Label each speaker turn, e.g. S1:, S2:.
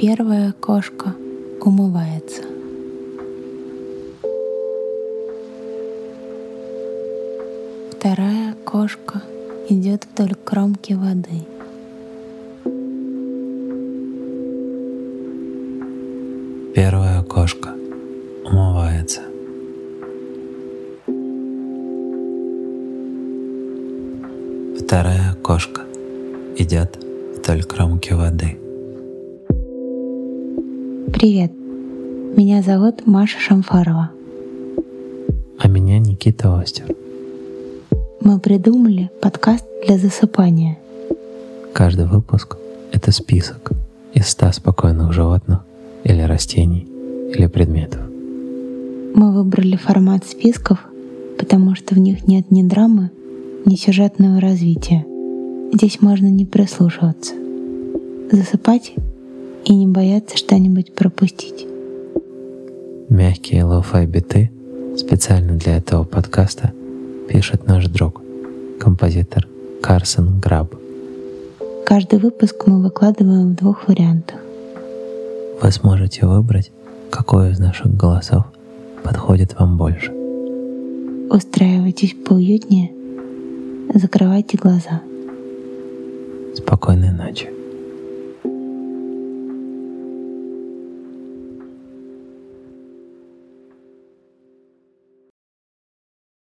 S1: Первая кошка умывается. Вторая кошка идет вдоль кромки воды.
S2: Первая кошка умывается. Вторая кошка идет вдоль кромки воды.
S1: Привет, меня зовут Маша Шамфарова.
S2: А меня Никита Остер.
S1: Мы придумали подкаст для засыпания.
S2: Каждый выпуск — это список из ста спокойных животных или растений или предметов.
S1: Мы выбрали формат списков, потому что в них нет ни драмы, ни сюжетного развития. Здесь можно не прислушиваться, засыпать и не бояться что-нибудь пропустить.
S2: Мягкие lo-fi биты специально для этого подкаста пишет наш друг, композитор Карсон Граб.
S1: Каждый выпуск мы выкладываем в двух вариантах.
S2: Вы сможете выбрать, какой из наших голосов подходит вам больше.
S1: Устраивайтесь поуютнее, закрывайте глаза.
S2: Спокойной ночи.